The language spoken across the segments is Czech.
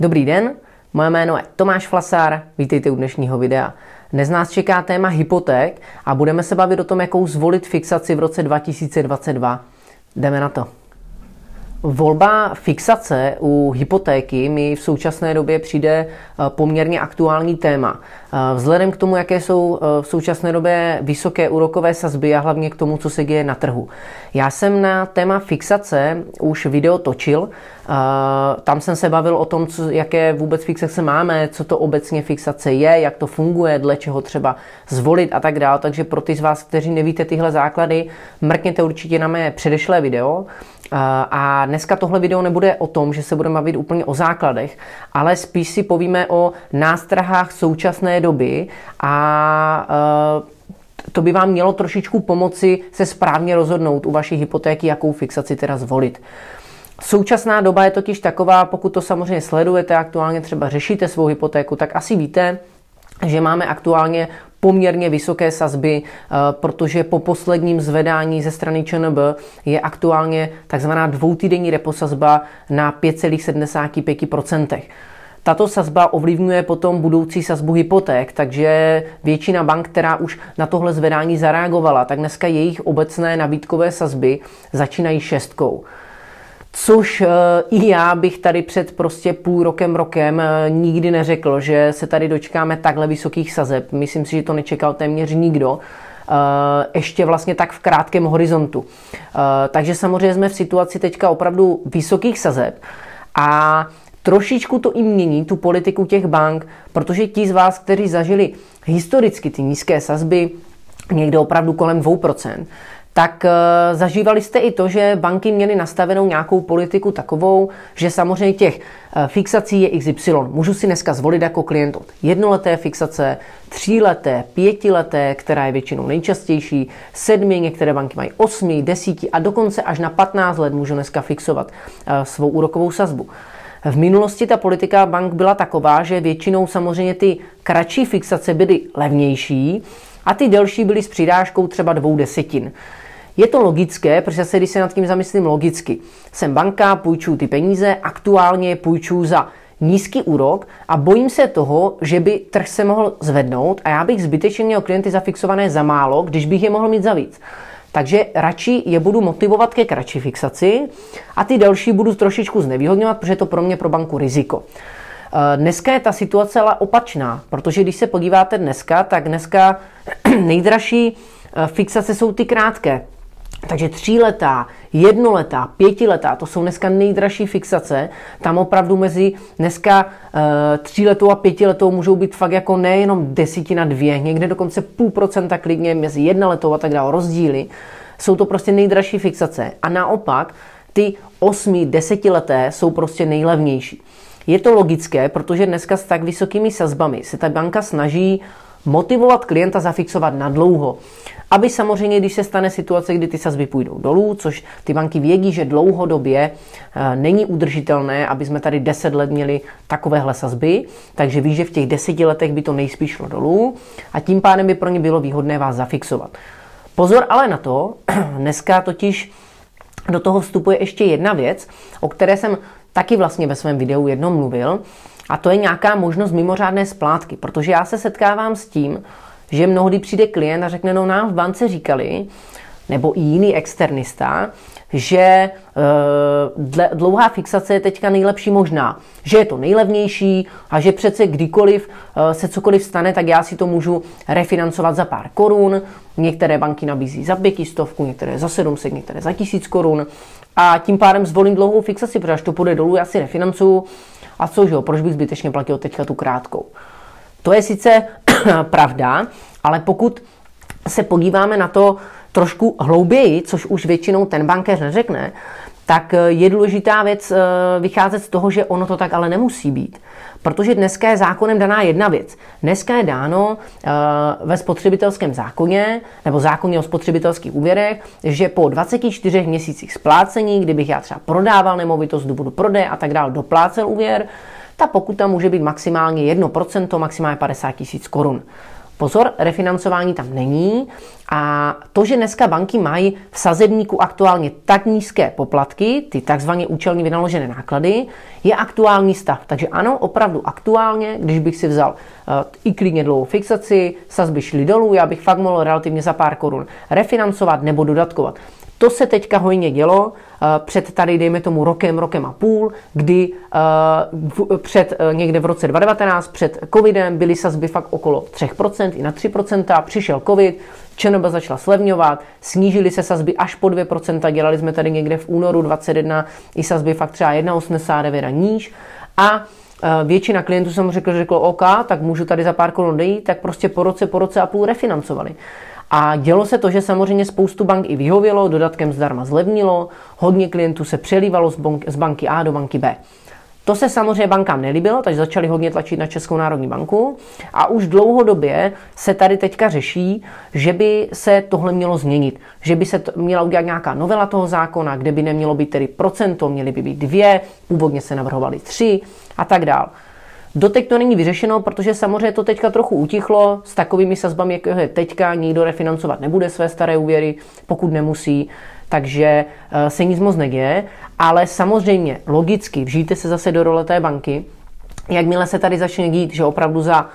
Dobrý den, moje jméno je Tomáš Flasár, vítejte u dnešního videa. Dnes nás čeká téma hypoték a budeme se bavit o tom, jakou zvolit fixaci v roce 2022. Jdeme na to. Volba fixace u hypotéky mi v současné době přijde eh, poměrně aktuální téma. Vzhledem k tomu, jaké jsou eh, v současné době vysoké úrokové sazby a hlavně k tomu, co se děje na trhu. Já jsem na téma fixace už video točil. Tam jsem se bavil o tom, co, jaké vůbec fixace máme, co to obecně fixace je, jak to funguje, dle čeho třeba zvolit a tak dále. Takže pro ty z vás, kteří nevíte tyhle základy, mrkněte určitě na mé předešlé video. A dneska tohle video nebude o tom, že se budeme bavit úplně o základech, ale spíš si povíme o nástrahách současné doby a e, to by vám mělo trošičku pomoci se správně rozhodnout u vaší hypotéky, jakou fixaci teda zvolit. Současná doba je totiž taková, pokud to samozřejmě sledujete, aktuálně třeba řešíte svou hypotéku, tak asi víte, že máme aktuálně poměrně vysoké sazby, eh, protože po posledním zvedání ze strany ČNB je aktuálně takzvaná dvoutýdenní reposazba na 5,75%. Tato sazba ovlivňuje potom budoucí sazbu hypoték, takže většina bank, která už na tohle zvedání zareagovala, tak dneska jejich obecné nabídkové sazby začínají šestkou. Což eh, i já bych tady před prostě půl rokem, rokem eh, nikdy neřekl, že se tady dočkáme takhle vysokých sazeb. Myslím si, že to nečekal téměř nikdo eh, ještě vlastně tak v krátkém horizontu. Takže samozřejmě jsme v situaci teďka opravdu vysokých sazeb a trošičku to i mění tu politiku těch bank, protože ti z vás, kteří zažili historicky ty nízké sazby, někde opravdu kolem 2%, tak uh, zažívali jste i to, že banky měly nastavenou nějakou politiku takovou, že samozřejmě těch uh, fixací je XY. Můžu si dneska zvolit jako klient od jednoleté fixace, tříleté, pětileté, která je většinou nejčastější, sedmi, některé banky mají osmi, desíti a dokonce až na 15 let můžu dneska fixovat uh, svou úrokovou sazbu. V minulosti ta politika bank byla taková, že většinou samozřejmě ty kratší fixace byly levnější a ty delší byly s přidáškou třeba dvou desetin. Je to logické, protože se, když se nad tím zamyslím logicky, jsem banka, půjčuju ty peníze, aktuálně půjčuju za nízký úrok a bojím se toho, že by trh se mohl zvednout a já bych zbytečně měl klienty zafixované za málo, když bych je mohl mít za víc. Takže radši je budu motivovat ke kratší fixaci a ty další budu trošičku znevýhodňovat, protože je to pro mě pro banku riziko. Eh, dneska je ta situace ale opačná, protože když se podíváte dneska, tak dneska nejdražší eh, fixace jsou ty krátké. Takže tříletá, jednoletá, pětiletá, to jsou dneska nejdražší fixace. Tam opravdu mezi dneska e, tříletou a pětiletou můžou být fakt jako nejenom desetina dvě, někde dokonce půl procenta klidně mezi jednoletou a tak dále rozdíly. Jsou to prostě nejdražší fixace. A naopak ty osmi, desetileté jsou prostě nejlevnější. Je to logické, protože dneska s tak vysokými sazbami se ta banka snaží motivovat klienta zafixovat na dlouho. Aby samozřejmě, když se stane situace, kdy ty sazby půjdou dolů, což ty banky vědí, že dlouhodobě eh, není udržitelné, aby jsme tady 10 let měli takovéhle sazby, takže ví, že v těch deseti letech by to nejspíš šlo dolů a tím pádem by pro ně bylo výhodné vás zafixovat. Pozor ale na to, dneska totiž do toho vstupuje ještě jedna věc, o které jsem taky vlastně ve svém videu jednom mluvil, a to je nějaká možnost mimořádné splátky, protože já se setkávám s tím, že mnohdy přijde klient a řekne, no nám v bance říkali, nebo i jiný externista, že e, dlouhá fixace je teďka nejlepší možná, že je to nejlevnější a že přece kdykoliv e, se cokoliv stane, tak já si to můžu refinancovat za pár korun. Některé banky nabízí za pětistovku, některé za 700, některé za tisíc korun a tím pádem zvolím dlouhou fixaci, protože až to půjde dolů, já si refinancuju a což jo, proč bych zbytečně platil teďka tu krátkou. To je sice pravda, ale pokud se podíváme na to trošku hlouběji, což už většinou ten bankéř neřekne, tak je důležitá věc eh, vycházet z toho, že ono to tak ale nemusí být. Protože dneska je zákonem daná jedna věc. Dneska je dáno eh, ve spotřebitelském zákoně nebo zákoně o spotřebitelských úvěrech, že po 24 měsících splácení, kdybych já třeba prodával nemovitost do důvodu prodeje a tak dále, doplácel úvěr, ta pokuta může být maximálně 1%, maximálně 50 tisíc korun. Pozor, refinancování tam není a to, že dneska banky mají v sazebníku aktuálně tak nízké poplatky, ty takzvaně účelně vynaložené náklady, je aktuální stav. Takže ano, opravdu aktuálně, když bych si vzal uh, i klidně dlouhou fixaci, sazby šly dolů, já bych fakt mohl relativně za pár korun refinancovat nebo dodatkovat. To se teďka hojně dělo eh, před tady, dejme tomu, rokem, rokem a půl, kdy eh, před eh, někde v roce 2019, před covidem, byly sazby fakt okolo 3% i na 3%, přišel covid, ČNB začala slevňovat, snížily se sazby až po 2%, dělali jsme tady někde v únoru 2021 i sazby fakt třeba 1,89 a níž a Většina klientů jsem řekl, že řeklo OK, tak můžu tady za pár korun dejít, tak prostě po roce, po roce a půl refinancovali. A dělo se to, že samozřejmě spoustu bank i vyhovělo, dodatkem zdarma zlevnilo, hodně klientů se přelívalo z banky A do banky B. To se samozřejmě bankám nelíbilo, takže začali hodně tlačit na Českou národní banku a už dlouhodobě se tady teďka řeší, že by se tohle mělo změnit, že by se měla udělat nějaká novela toho zákona, kde by nemělo být tedy procento, měly by být dvě, původně se navrhovaly tři a tak dále. Doteď to není vyřešeno, protože samozřejmě to teďka trochu utichlo. S takovými sazbami, jako je teďka, nikdo refinancovat nebude své staré úvěry, pokud nemusí, takže eh, se nic moc neděje, ale samozřejmě logicky vžijte se zase do role té banky, jakmile se tady začne dít, že opravdu za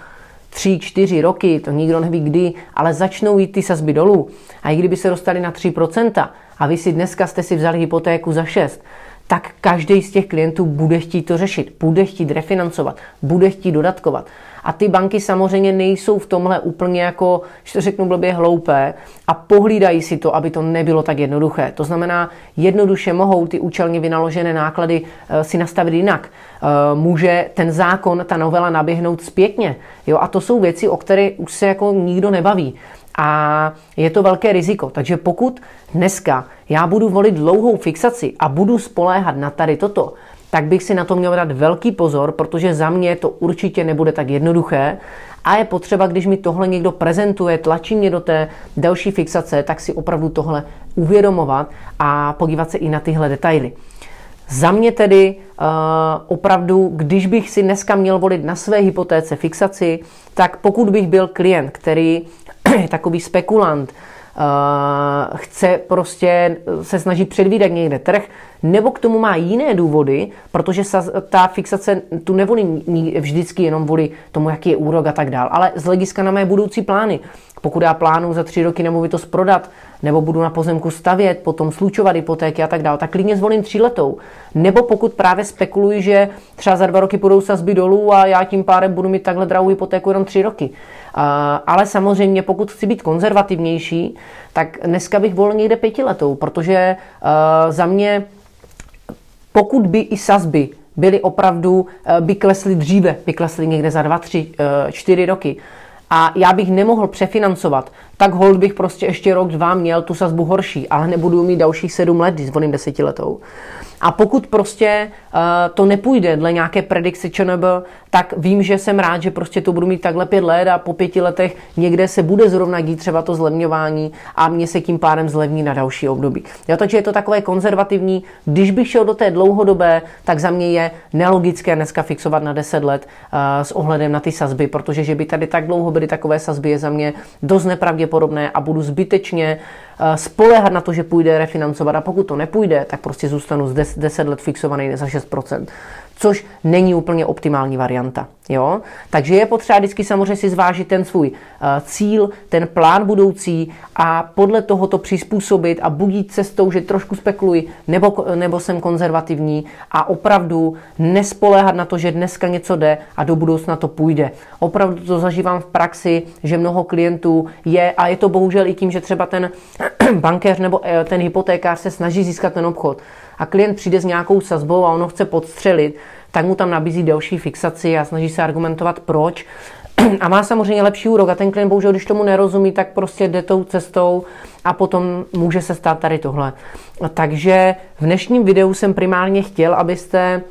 tři, čtyři roky, to nikdo neví kdy, ale začnou jít ty sazby dolů. A i kdyby se dostali na 3% a vy si dneska jste si vzali hypotéku za 6, tak každý z těch klientů bude chtít to řešit, bude chtít refinancovat, bude chtít dodatkovat. A ty banky samozřejmě nejsou v tomhle úplně jako, že to řeknu blbě, hloupé a pohlídají si to, aby to nebylo tak jednoduché. To znamená, jednoduše mohou ty účelně vynaložené náklady eh, si nastavit jinak. Eh, může ten zákon, ta novela naběhnout zpětně. Jo? A to jsou věci, o které už se jako nikdo nebaví. A je to velké riziko. Takže pokud dneska já budu volit dlouhou fixaci a budu spoléhat na tady toto, tak bych si na to měl dát velký pozor, protože za mě to určitě nebude tak jednoduché. A je potřeba, když mi tohle někdo prezentuje, tlačí mě do té další fixace, tak si opravdu tohle uvědomovat a podívat se i na tyhle detaily. Za mě tedy uh, opravdu, když bych si dneska měl volit na své hypotéce fixaci, tak pokud bych byl klient, který je takový spekulant, uh, chce prostě se snažit předvídat někde trh, nebo k tomu má jiné důvody, protože ta fixace tu nevolí vždycky jenom volí tomu, jaký je úrok a tak dál, ale z hlediska na mé budoucí plány. Pokud já plánu za tři roky nemovitost prodat, nebo budu na pozemku stavět, potom slučovat hypotéky a tak dále, tak klidně zvolím tříletou. Nebo pokud právě spekuluji, že třeba za dva roky půjdou sazby dolů a já tím pádem budu mít takhle drahou hypotéku jenom tři roky. Ale samozřejmě, pokud chci být konzervativnější, tak dneska bych volil někde pětiletou, protože za mě, pokud by i sazby byly opravdu, by klesly dříve, by klesly někde za dva, tři, čtyři roky, a já bych nemohl přefinancovat, tak hold bych prostě ještě rok, dva měl tu sazbu horší, ale nebudu mít dalších sedm let, když zvolím desetiletou. A pokud prostě uh, to nepůjde dle nějaké predikce ČNB, tak vím, že jsem rád, že prostě to budu mít takhle pět let a po pěti letech někde se bude zrovna dít třeba to zlevňování a mě se tím pádem zlevní na další období. Jo, takže je to takové konzervativní. Když bych šel do té dlouhodobé, tak za mě je nelogické dneska fixovat na 10 let uh, s ohledem na ty sazby, protože že by tady tak dlouho byly takové sazby je za mě dost nepravděpodobné a budu zbytečně uh, spolehat na to, že půjde refinancovat a pokud to nepůjde, tak prostě zůstanu z 10 let fixovaný za 6% což není úplně optimální varianta. Jo? Takže je potřeba vždycky samozřejmě si zvážit ten svůj uh, cíl, ten plán budoucí a podle toho to přizpůsobit a budit cestou, že trošku spekuluji nebo, nebo jsem konzervativní a opravdu nespoléhat na to, že dneska něco jde a do budoucna to půjde. Opravdu to zažívám v praxi, že mnoho klientů je, a je to bohužel i tím, že třeba ten bankéř nebo eh, ten hypotékář se snaží získat ten obchod a klient přijde s nějakou sazbou a ono chce podstřelit, tak mu tam nabízí další fixaci a snaží se argumentovat proč. A má samozřejmě lepší úrok a ten klient bohužel, když tomu nerozumí, tak prostě jde tou cestou a potom může se stát tady tohle. Takže v dnešním videu jsem primárně chtěl, abyste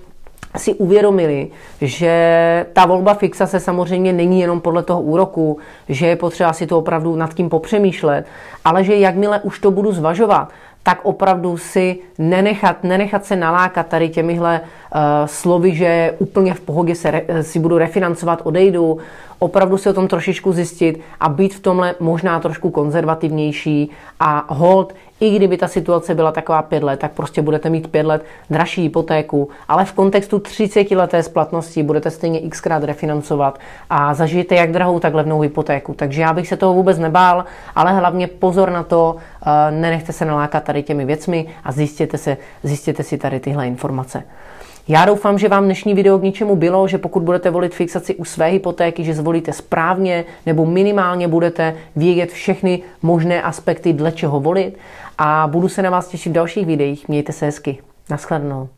si uvědomili, že ta volba fixa se samozřejmě není jenom podle toho úroku, že je potřeba si to opravdu nad tím popřemýšlet, ale že jakmile už to budu zvažovat, tak opravdu si nenechat, nenechat se nalákat tady těmihle uh, slovy, že úplně v pohodě se re, si budu refinancovat, odejdu, opravdu si o tom trošičku zjistit a být v tomhle možná trošku konzervativnější a hold, i kdyby ta situace byla taková pět let, tak prostě budete mít pět let dražší hypotéku, ale v kontextu 30 leté splatnosti budete stejně xkrát refinancovat a zažijete jak drahou, tak levnou hypotéku. Takže já bych se toho vůbec nebál, ale hlavně pozor na to, eh, nenechte se nalákat tady těmi věcmi a zjistěte, se, zjistěte si tady tyhle informace. Já doufám, že vám dnešní video k ničemu bylo, že pokud budete volit fixaci u své hypotéky, že zvolíte správně nebo minimálně budete vědět všechny možné aspekty, dle čeho volit. A budu se na vás těšit v dalších videích. Mějte se hezky. Naschledanou.